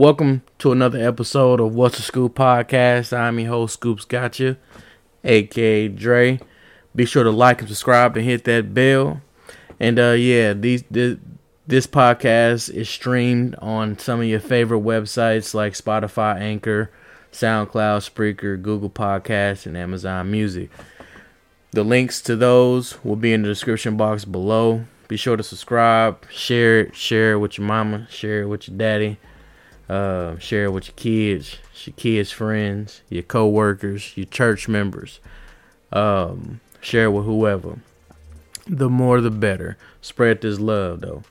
Welcome to another episode of What's the Skewp podcast. I'm your host, SkewpzGotcha, aka Dre. Be sure to like and subscribe and hit that bell. And uh, yeah, these this, this podcast is streamed on some of your favorite websites like Spotify, Anchor, SoundCloud, Spreaker, Google Podcasts, and Amazon Music. The links to those will be in the description box below. Be sure to subscribe, share it, share it with your mama, share it with your daddy, uh, share it with your kids, your kids' friends, your co-workers, your church members. Um, share it with whoever. The more, the better. Spread this love, though.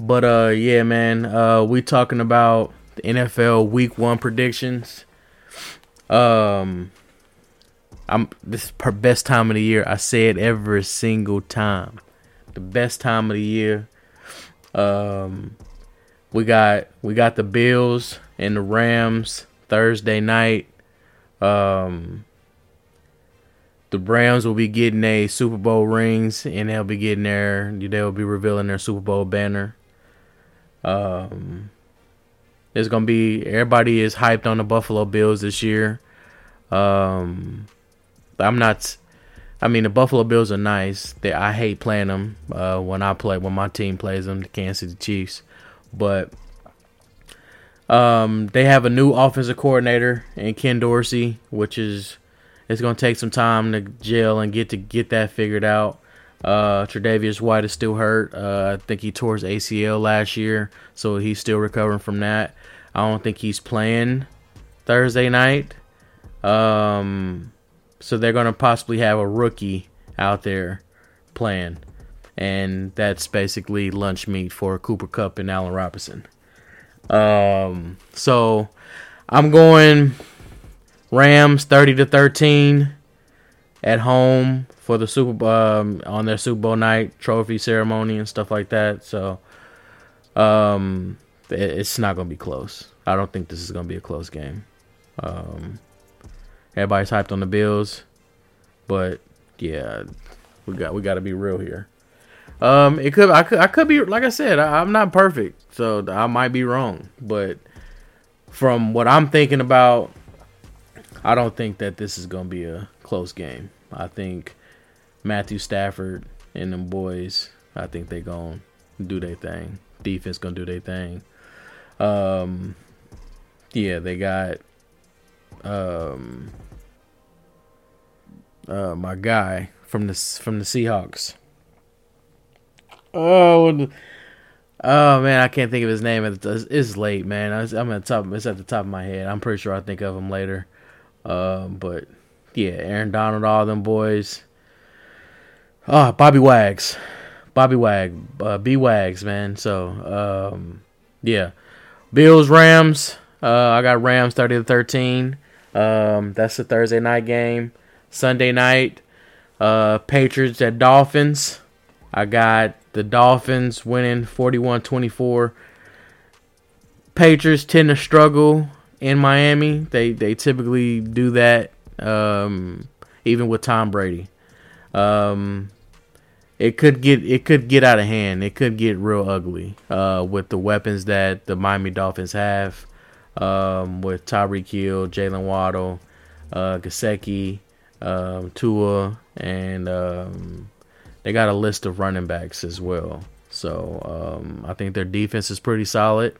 But uh, yeah, man, uh, we talking about the NFL Week One predictions. Um, I'm this is per best time of the year. I say it every single time. The best time of the year. Um, we got we got the Bills and the Rams Thursday night. Um, the Rams will be getting a Super Bowl rings, and they'll be getting their they'll be revealing their Super Bowl banner. Um, there's gonna be everybody is hyped on the Buffalo Bills this year. Um, I'm not. I mean, the Buffalo Bills are nice. They, I hate playing them uh, when I play when my team plays them, the Kansas City Chiefs. But um, they have a new offensive coordinator in Ken Dorsey, which is it's going to take some time to gel and get to get that figured out. Uh, Tre'Davious White is still hurt. Uh, I think he tore his ACL last year, so he's still recovering from that. I don't think he's playing Thursday night. Um, so they're going to possibly have a rookie out there playing, and that's basically lunch meat for Cooper Kupp and Allen Robinson. Um, so I'm going Rams 30 to 13 at home for the Super um, on their Super Bowl night trophy ceremony and stuff like that. So um, it's not going to be close. I don't think this is going to be a close game. Um, everybody's hyped on the Bills, but yeah, we got we got to be real here. Um, it could I could I could be like I said I, I'm not perfect, so I might be wrong, but from what I'm thinking about, I don't think that this is gonna be a close game. I think Matthew Stafford and them boys, I think they gonna do their thing. Defense gonna do their thing. Um, yeah, they got um uh my guy from the from the Seahawks. Oh, oh man, I can't think of his name. It's late, man. I'm at the top. It's at the top of my head. I'm pretty sure I'll think of him later. Um, but yeah, Aaron Donald, all them boys. Oh, Bobby Wags, Bobby Wag, uh, B Wags, man. So um, yeah, Bills Rams. Uh, I got Rams thirty to thirteen. Um, that's the Thursday night game. Sunday night, uh, Patriots at Dolphins. I got the Dolphins winning 41 24. Patriots tend to struggle in Miami. They they typically do that, um, even with Tom Brady. Um, it could get it could get out of hand. It could get real ugly uh, with the weapons that the Miami Dolphins have, um, with Tyreek Hill, Jaylen Waddle, uh, Gesicki, um, Tua, and um, they got a list of running backs as well. So um, I think their defense is pretty solid.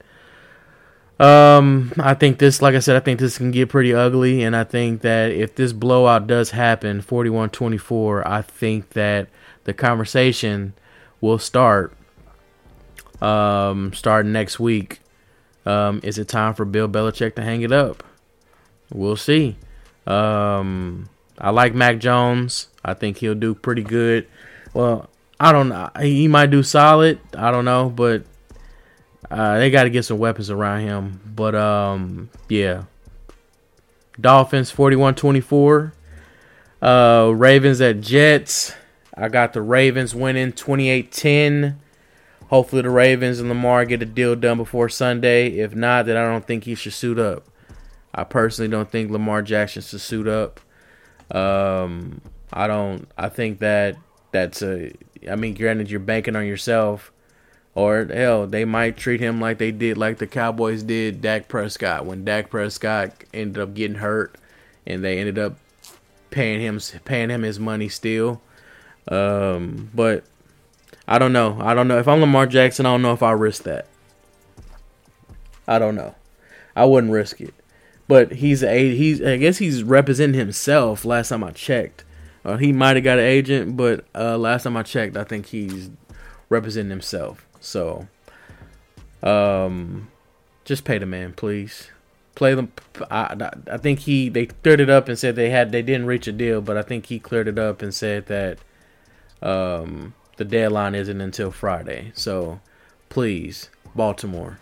Um, I think this, like I said, I think this can get pretty ugly, and I think that if this blowout does happen, 41-24, I think that the conversation will start. Um, starting next week. Um, is it time for Bill Belichick to hang it up? We'll see. Um, I like Mac Jones. I think he'll do pretty good. Well, I don't know. He might do solid. I don't know, but uh, they got to get some weapons around him. But um, yeah. Dolphins 41-24. Uh, Ravens at Jets. I got the Ravens winning 28-10. Hopefully the Ravens and Lamar get a deal done before Sunday. If not, then I don't think he should suit up. I personally don't think Lamar Jackson should suit up. Um, I don't. I think that that's a. I mean, granted, you're banking on yourself, Or hell, they might treat him like they did, like the Cowboys did Dak Prescott when Dak Prescott ended up getting hurt, and they ended up paying him paying him his money still. Um, but I don't know. I don't know if I'm Lamar Jackson. I don't know if I risk that. I don't know. I wouldn't risk it. But he's a he's I guess he's representing himself. Last time I checked, uh, he might have got an agent, but uh, last time I checked, I think he's representing himself. So, um, just pay the man, please. Play them. I, I think he they cleared it up and said they had they didn't reach a deal, but I think he cleared it up and said that um the deadline isn't until Friday. So, please, Baltimore,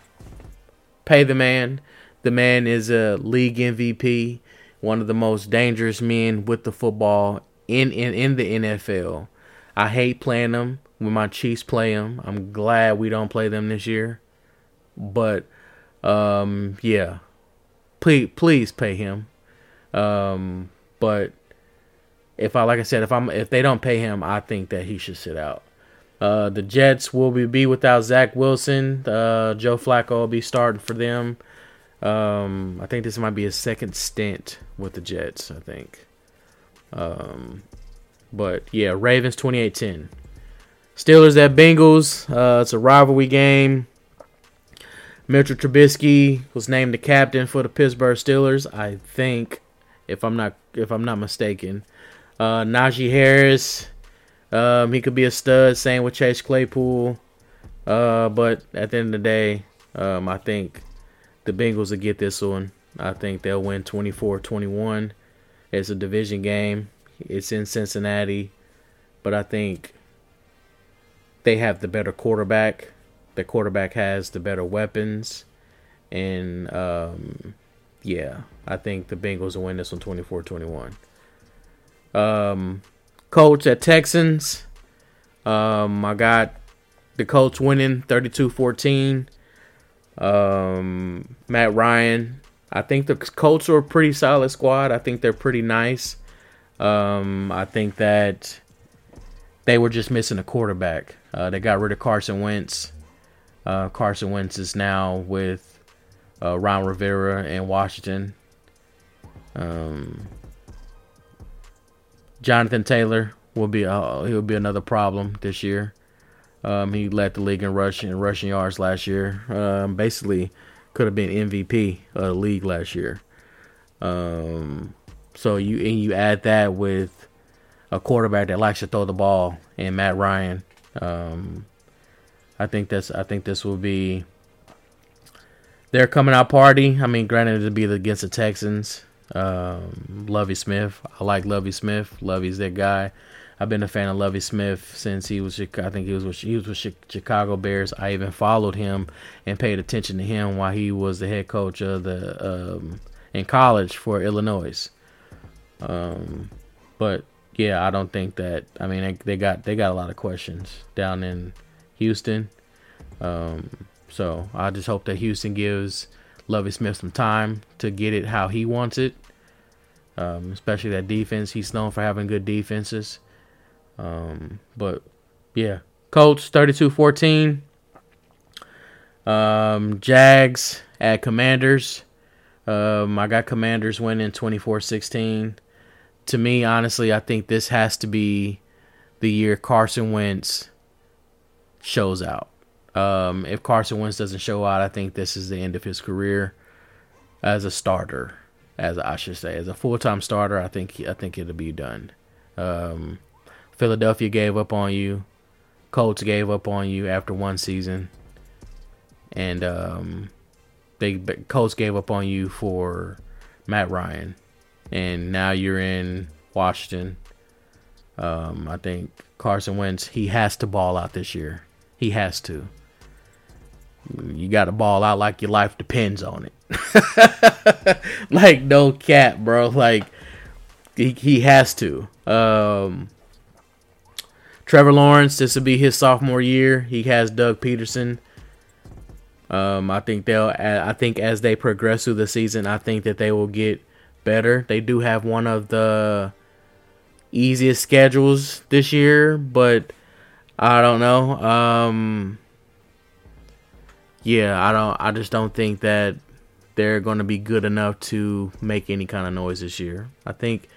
pay the man. The man is a league MVP, one of the most dangerous men with the football in in, in the NFL. I hate playing them when my Chiefs play them. I'm glad we don't play them this year. But um, yeah, please please pay him. Um, but if I like I said, if I'm if they don't pay him, I think that he should sit out. Uh, the Jets will be, be without Zach Wilson. Uh, Joe Flacco will be starting for them. Um, I think this might be his second stint with the Jets. I think. Um, but yeah, Ravens 28-10. Steelers at Bengals. Uh, it's a rivalry game. Mitchell Trubisky was named the captain for the Pittsburgh Steelers. I think, if I'm not if I'm not mistaken, uh, Najee Harris. Um, he could be a stud. Same with Chase Claypool. Uh, but at the end of the day, um, I think the Bengals will get this one. I think they'll win 24-21. It's a division game. It's in Cincinnati, but I think they have the better quarterback. The quarterback has the better weapons. And um, yeah, I think the Bengals will win this one 24 21. Um, Colts at Texans. Um, I got the Colts winning 32 14. Um, Matt Ryan. I think the Colts are a pretty solid squad. I think they're pretty nice. Um, I think that they were just missing a quarterback. Uh, they got rid of Carson Wentz. Uh, Carson Wentz is now with uh, Ron Rivera in Washington. Um, Jonathan Taylor will be uh, he'll be another problem this year. Um, he led the league in rushing rushing yards last year. Um, basically, could have been MVP of the league last year. Um, so you and you add that with a quarterback that likes to throw the ball and Matt Ryan. Um, I think that's I think this will be their coming out party. I mean, granted it'll be against the Texans. Um, Lovie Smith, I like Lovie Smith. Lovie's that guy. I've been a fan of Lovie Smith since he was. I think he was with, he was with Chicago Bears. I even followed him and paid attention to him while he was the head coach of the um, in college for Illinois. Um, but yeah, I don't think that. I mean, they, they, got they got a lot of questions down in Houston. Um, so I just hope that Houston gives Lovie Smith some time to get it how he wants it. Um, especially that defense. He's known for having good defenses. Um, but yeah, Colts 32-14. Um, Jags at Commanders. Um, I got Commanders winning 24-16 to me, honestly, I think this has to be the year Carson Wentz shows out. Um, if Carson Wentz doesn't show out, I think this is the end of his career as a starter, as I should say, as a full time starter. I think I think it'll be done. Um, Philadelphia gave up on you. Colts gave up on you after one season, and um, they Colts gave up on you for Matt Ryan and now you're in Washington. Um, I think Carson Wentz he has to ball out this year. He has to. You got to ball out like your life depends on it. like no cap, bro. Like he he has to. Um, Trevor Lawrence, this will be his sophomore year. He has Doug Pederson. Um, I think they'll. I think as they progress through the season, I think that they will get better. They do have one of the easiest schedules this year, but I don't know. Um, yeah, I don't. I just don't think that they're going to be good enough to make any kind of noise this year. I think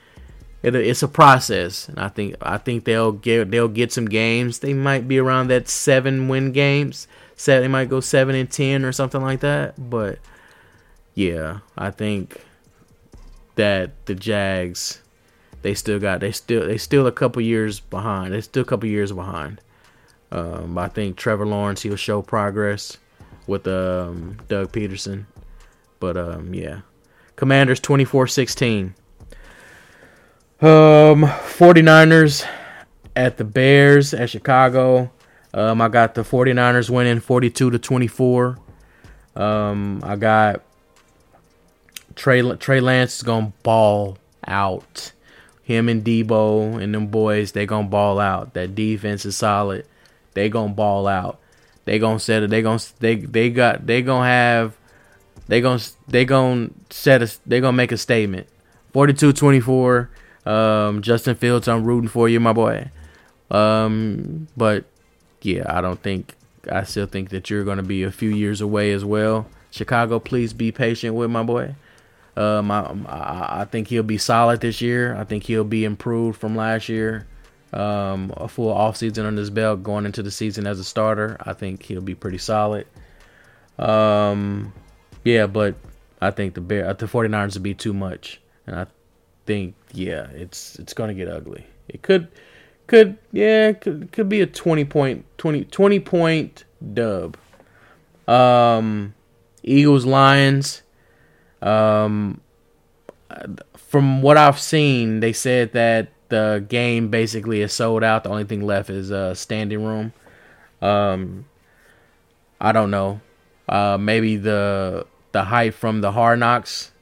it, it's a process, and I think I think they'll get they'll get some games. They might be around that seven win games. Seven, they might go seven and ten or something like that. But yeah, I think that the Jags they still got they still they still a couple years behind. They still a couple years behind. Um, I think Trevor Lawrence he'll show progress with um, Doug Pederson, But um, yeah. Commanders 24-16. Um 49ers at the Bears at Chicago. Um I got the 49ers winning 42 to 24. Um I got Trey Trey Lance is to ball out. Him and Deebo and them boys, they to ball out. That defense is solid. They to ball out. They to set it. They to they they got they to have they to they to set a they to make a statement. 42-24 um, Justin Fields, I'm rooting for you, my boy. Um, but yeah, I don't think I still think that you're going to be a few years away as well. Chicago, please be patient with my boy. Um, I, I think he'll be solid this year. I think he'll be improved from last year. Um, a full offseason on his belt going into the season as a starter. I think he'll be pretty solid. Um, yeah, but I think the Bear, the 49ers would be too much. And I think yeah, it's it's gonna get ugly. It could could yeah could could be a 20 point 20, 20 point dub. Um, Eagles Lions. Um, from what I've seen, they said that the game basically is sold out. The only thing left is a standing room. Um, I don't know. Uh, maybe the the hype from the Hard Knocks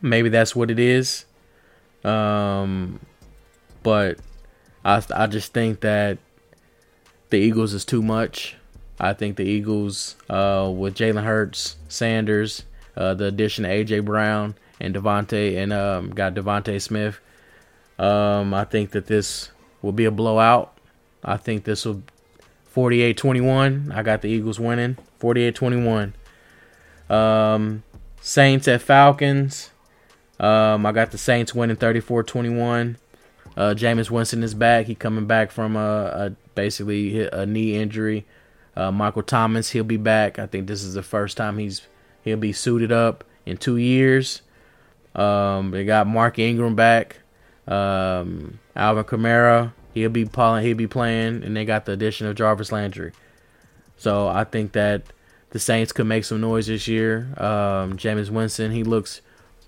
Maybe that's what it is. Um, but I I just think that the Eagles is too much. I think the Eagles, uh, with Jalen Hurts, Sanders, uh, the addition of AJ Brown and DeVonta, and um, got DeVonta Smith. Um, I think that this will be a blowout. I think this will 48-21. I got the Eagles winning 48-21. Um, Saints at Falcons. Um, I got the Saints winning 34-21. Uh, Jameis Winston is back. He coming back from a, a basically a knee injury. Uh, Michael Thomas, he'll be back. I think this is the first time he's he'll be suited up in two years. Um, they got Mark Ingram back. Um, Alvin Kamara, he'll be playing. He'll be playing, and they got the addition of Jarvis Landry. So I think that the Saints could make some noise this year. Um, Jameis Winston, he looks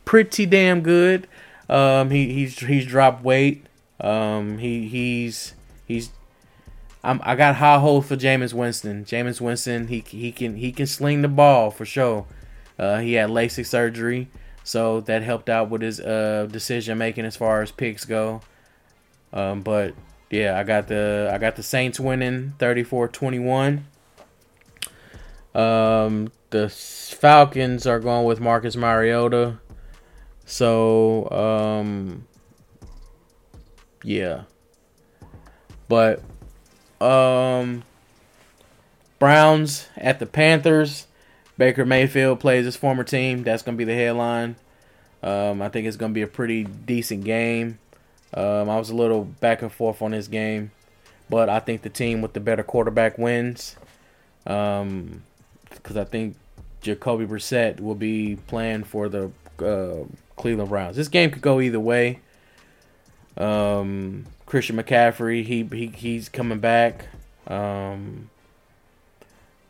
pretty damn good. Um, he he's he's dropped weight. Um, he he's he's I'm, I got high hopes for Jameis Winston. Jameis Winston, he he can he can sling the ball for sure. Uh, he had LASIK surgery, so that helped out with his uh, decision making as far as picks go. Um, but yeah, I got the I got the Saints winning 34-21. Um, the Falcons are going with Marcus Mariota. So, um, yeah. But, um, Browns at the Panthers. Baker Mayfield plays his former team. That's going to be the headline. Um, I think it's going to be a pretty decent game. Um, I was a little back and forth on this game, but I think the team with the better quarterback wins. Because um, I think Jacoby Brissett will be playing for the uh, Cleveland Browns. This game could go either way. Um, Christian McCaffrey, he, he he's coming back. Um,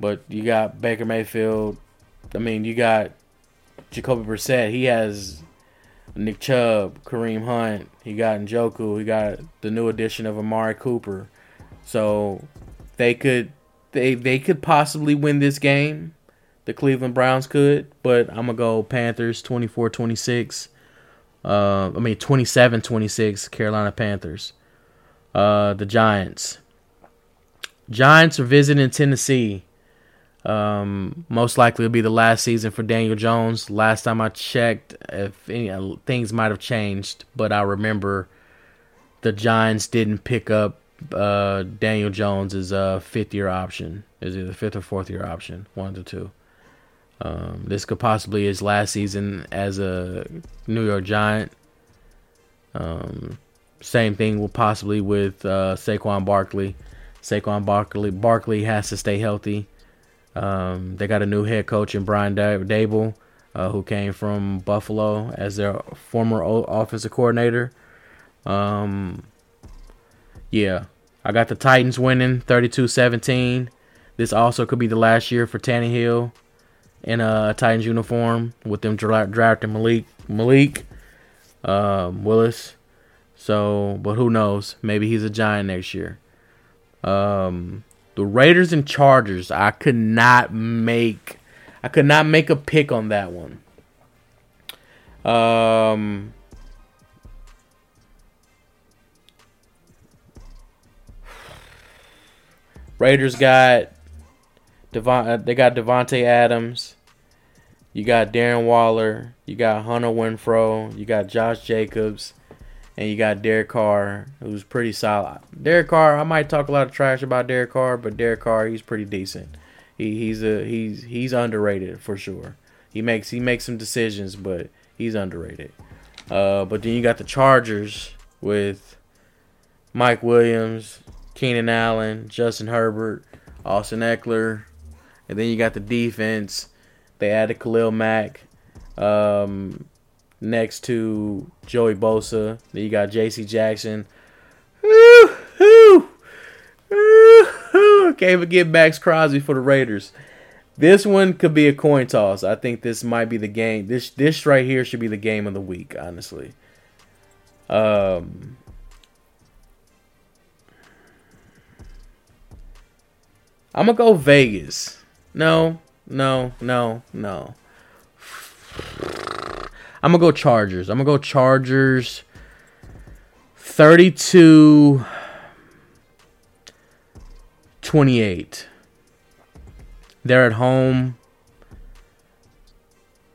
but you got Baker Mayfield. I mean, you got Jacoby Brissett. He has Nick Chubb, Kareem Hunt. He got Njoku. He got the new addition of Amari Cooper. So they could they they could possibly win this game the Cleveland Browns could, but I'm going to go Panthers 24 26. Uh, I mean, 27 26, Carolina Panthers. Uh, the Giants. Giants are visiting Tennessee. Um, most likely it'll be the last season for Daniel Jones. Last time I checked, if any uh, things might have changed, but I remember the Giants didn't pick up uh, Daniel Jones is a fifth year option. Is either fifth or fourth year option, one of the two. Um, this could possibly his last season as a New York Giant. Um, same thing will possibly with uh, Saquon Barkley. Saquon Barkley Barkley has to stay healthy. Um, they got a new head coach in Brian Daboll, uh, who came from Buffalo as their former offensive coordinator. Um, yeah, I got the Titans winning 32-17. This also could be the last year for Tannehill in a Titans uniform with them dra- drafting Malik Malik um, Willis. So, but who knows? Maybe he's a Giant next year. Um, the Raiders and Chargers. I could not make. I could not make a pick on that one. Um. Raiders got Devon, uh, they got Davante Adams. You got Darren Waller. You got Hunter Renfrow. You got Josh Jacobs. And you got Derek Carr, who's pretty solid. Derek Carr, I might talk a lot of trash about Derek Carr, but Derek Carr, he's pretty decent. He, he's a he's he's underrated for sure. He makes he makes some decisions, but he's underrated. Uh, but then you got the Chargers with Mike Williams, Keenan Allen, Justin Herbert, Austin Ekeler, and then you got the defense. They added Khalil Mack um, next to Joey Bosa. Then you got J.C. Jackson. Can't forget Maxx Crosby for the Raiders. This one could be a coin toss. I think this might be the game. This this right here should be the game of the week, honestly. Um, I'm gonna go Vegas. No, no, no, no. I'm gonna go Chargers. I'm gonna go Chargers. 32 28. They're at home.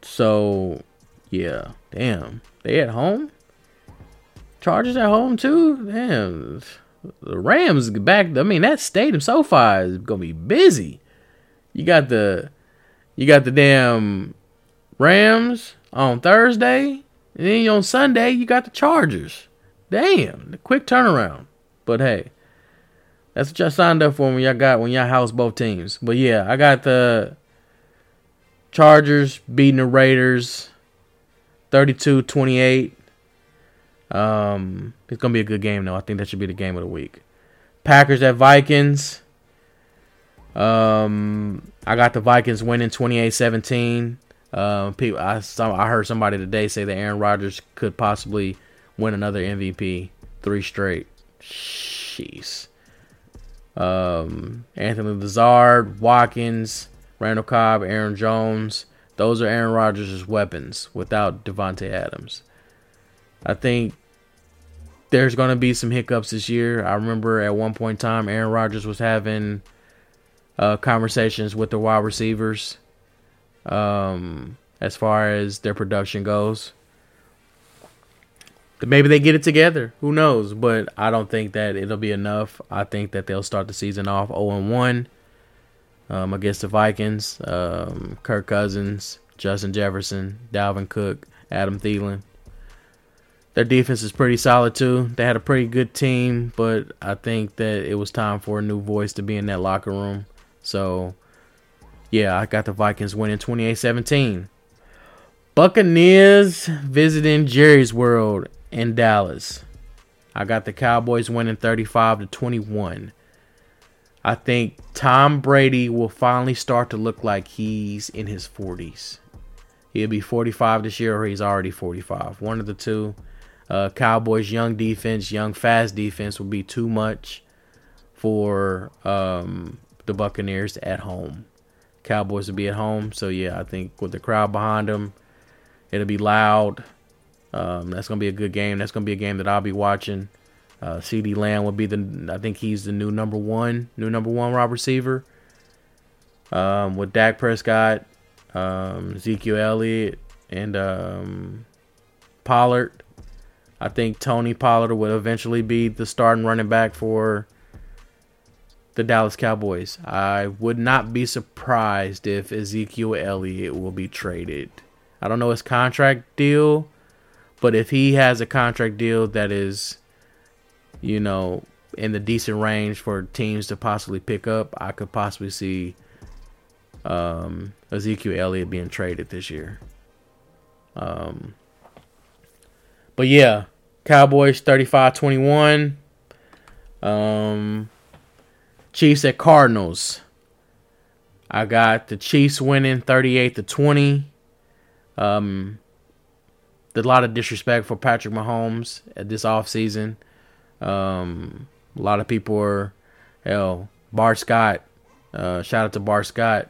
So, yeah. Damn. They at home? Chargers at home too? Damn. The Rams back. I mean, that stadium so far is gonna be busy. You got the you got the damn Rams on Thursday, and then on Sunday you got the Chargers. Damn, the quick turnaround. But hey, that's what y'all signed up for when y'all got when y'all house both teams. But yeah, I got the Chargers beating the Raiders 32-28. Um, it's gonna be a good game though. I think that should be the game of the week. Packers at Vikings. Um, I got the Vikings winning 28-17. Uh, people, I saw, I heard somebody today say that Aaron Rodgers could possibly win another MVP, three straight. Jeez. Um, Anthony Lazard, Watkins, Randall Cobb, Aaron Jones. Those are Aaron Rodgers' weapons without Davante Adams. I think there's going to be some hiccups this year. I remember at one point in time, Aaron Rodgers was having uh, conversations with the wide receivers um, as far as their production goes. Maybe they get it together. Who knows? But I don't think that it'll be enough. I think that they'll start the season off 0 1 um, against the Vikings. Um, Kirk Cousins, Justin Jefferson, Dalvin Cook, Adam Thielen. Their defense is pretty solid too. They had a pretty good team, but I think that it was time for a new voice to be in that locker room. So, yeah, I got the Vikings winning 28 17. Buccaneers visiting Jerry's World in Dallas. I got the Cowboys winning 35 to 21. I think Tom Brady will finally start to look like he's in his 40s. He'll be 45 this year or he's already 45. One of the two. Uh, Cowboys' young defense, young fast defense will be too much for um, the Buccaneers at home. Cowboys will be at home, so yeah, I think with the crowd behind them, it'll be loud. Um, that's gonna be a good game. That's gonna be a game that I'll be watching. Uh, CeeDee Lamb will be the. I think he's the new number one, new number one wide receiver. Um, with Dak Prescott, um, Ezekiel Elliott, and um, Pollard. I think Tony Pollard will eventually be the starting running back for the Dallas Cowboys. I would not be surprised if Ezekiel Elliott will be traded. I don't know his contract deal, but if he has a contract deal that is, you know, in the decent range for teams to possibly pick up, I could possibly see um, Ezekiel Elliott being traded this year. Um, but yeah, Cowboys 35 21. Um, Chiefs at Cardinals. I got the Chiefs winning 38 to 20. Um, a lot of disrespect for Patrick Mahomes at this offseason. Um, a lot of people are, hell, Bart Scott. Uh, shout out to Bart Scott.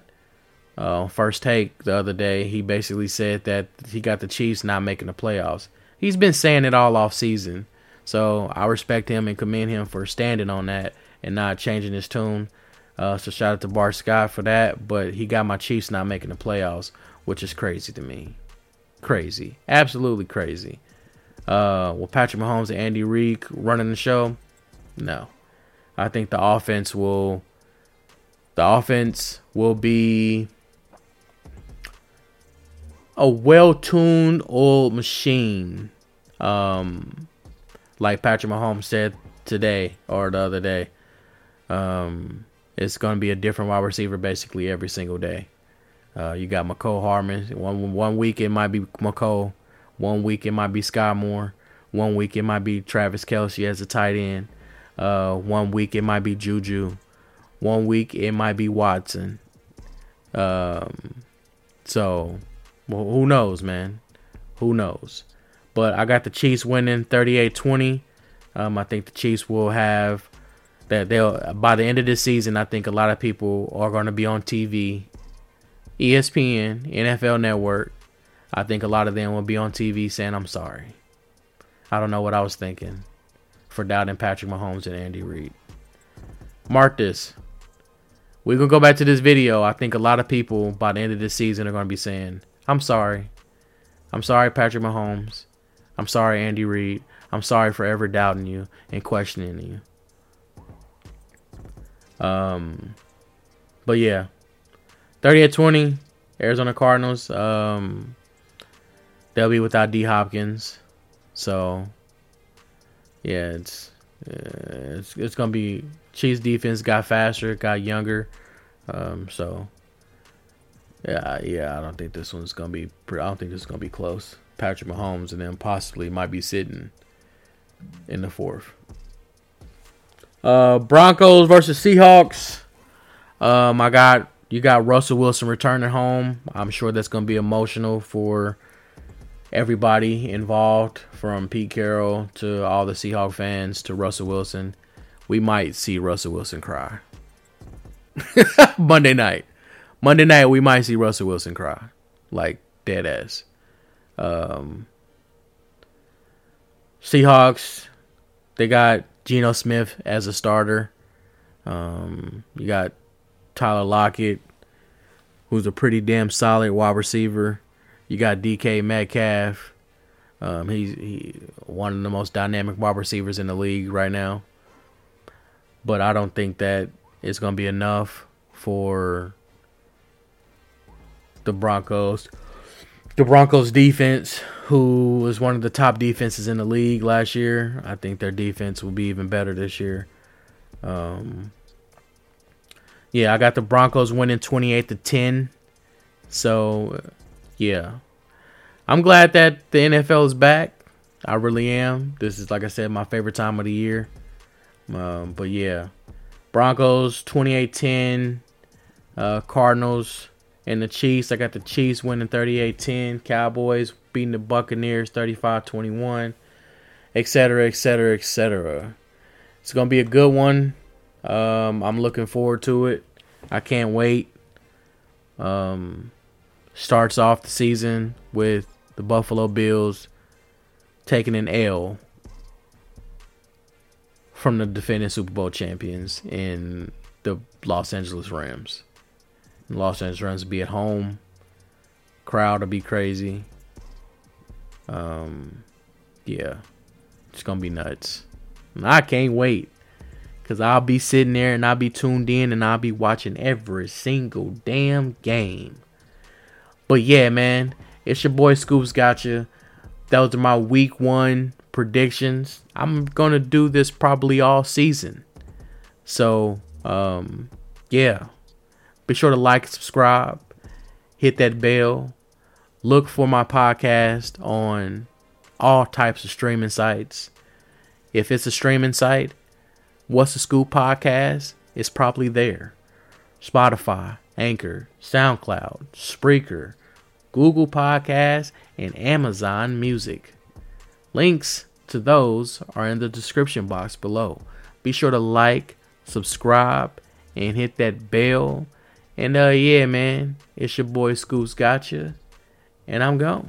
Uh, first take the other day, he basically said that he got the Chiefs not making the playoffs. He's been saying it all off season, so I respect him and commend him for standing on that and not changing his tune. Uh, so shout out to Bart Scott for that. But he got my Chiefs not making the playoffs, which is crazy to me. Crazy, absolutely crazy. Uh, with Patrick Mahomes and Andy Reid running the show, no. I think the offense will. The offense will be a well-tuned old machine. Um, like Patrick Mahomes said today or the other day. Um, it's going to be a different wide receiver basically every single day. Uh, you got Mecole Hardman. One one week it might be Mecole. One week it might be Skyy Moore. One week it might be Travis Kelce as a tight end. Uh, one week it might be Juju. One week it might be Watson. Um, so well, who knows, man? Who knows? But I got the Chiefs winning 38-20. Um, I think the Chiefs will have that they'll by the end of this season. I think a lot of people are going to be on TV, ESPN, NFL Network. I think a lot of them will be on TV saying, "I'm sorry." I don't know what I was thinking for doubting Patrick Mahomes and Andy Reid. Mark this. We're gonna go back to this video. I think a lot of people by the end of this season are gonna be saying, "I'm sorry." I'm sorry, Patrick Mahomes. I'm sorry, Andy Reid. I'm sorry for ever doubting you and questioning you. Um, but yeah, 30 at 20, Arizona Cardinals. Um, they'll be without D Hopkins, so yeah, it's uh, it's it's gonna be Chiefs defense got faster, got younger, um, so yeah, yeah, I don't think this one's gonna be. I don't think this is gonna be close. Patrick Mahomes and then possibly might be sitting in the fourth. Uh, Broncos versus Seahawks. Um, I got you got Russell Wilson returning home. I'm sure that's going to be emotional for everybody involved, from Pete Carroll to all the Seahawk fans to Russell Wilson. We might see Russell Wilson cry Monday night. Monday night, we might see Russell Wilson cry, like dead ass. Um, Seahawks, they got Geno Smith as a starter. Um, you got Tyler Lockett, who's a pretty damn solid wide receiver. You got DK Metcalf. Um, he's he, one of the most dynamic wide receivers in the league right now. But I don't think that it's going to be enough for the Broncos the Broncos defense, who was one of the top defenses in the league last year. I think their defense will be even better this year. Um, yeah, I got the Broncos winning 28 to 10. So, yeah. I'm glad that the NFL is back. I really am. This is like I said my favorite time of the year. Um, but yeah. Broncos 28-10. Uh, Cardinals and the Chiefs. I got the Chiefs winning 38-10, Cowboys beating the Buccaneers 35-21, etc., etc., etc. It's to be a good one. Um, I'm looking forward to it. I can't wait. Um, starts off the season with the Buffalo Bills taking an L from the defending Super Bowl champions in the Los Angeles Rams. Los Angeles Rams be at home. Crowd will be crazy. Um, yeah, it's gonna be nuts. I can't wait. Cause I'll be sitting there and I'll be tuned in and I'll be watching every single damn game. But yeah, man, it's your boy SkewpzGotcha. Those are my week one predictions. I'm gonna do this probably all season. So um yeah. Be sure to like, subscribe, hit that bell. Look for my podcast on all types of streaming sites. If it's a streaming site, What's the Skewp podcast is probably there. Spotify, Anchor, SoundCloud, Spreaker, Google Podcasts, and Amazon Music. Links to those are in the description box below. Be sure to like, subscribe, and hit that bell. And uh yeah, man, it's your boy SkewpzGotcha, and I'm gone.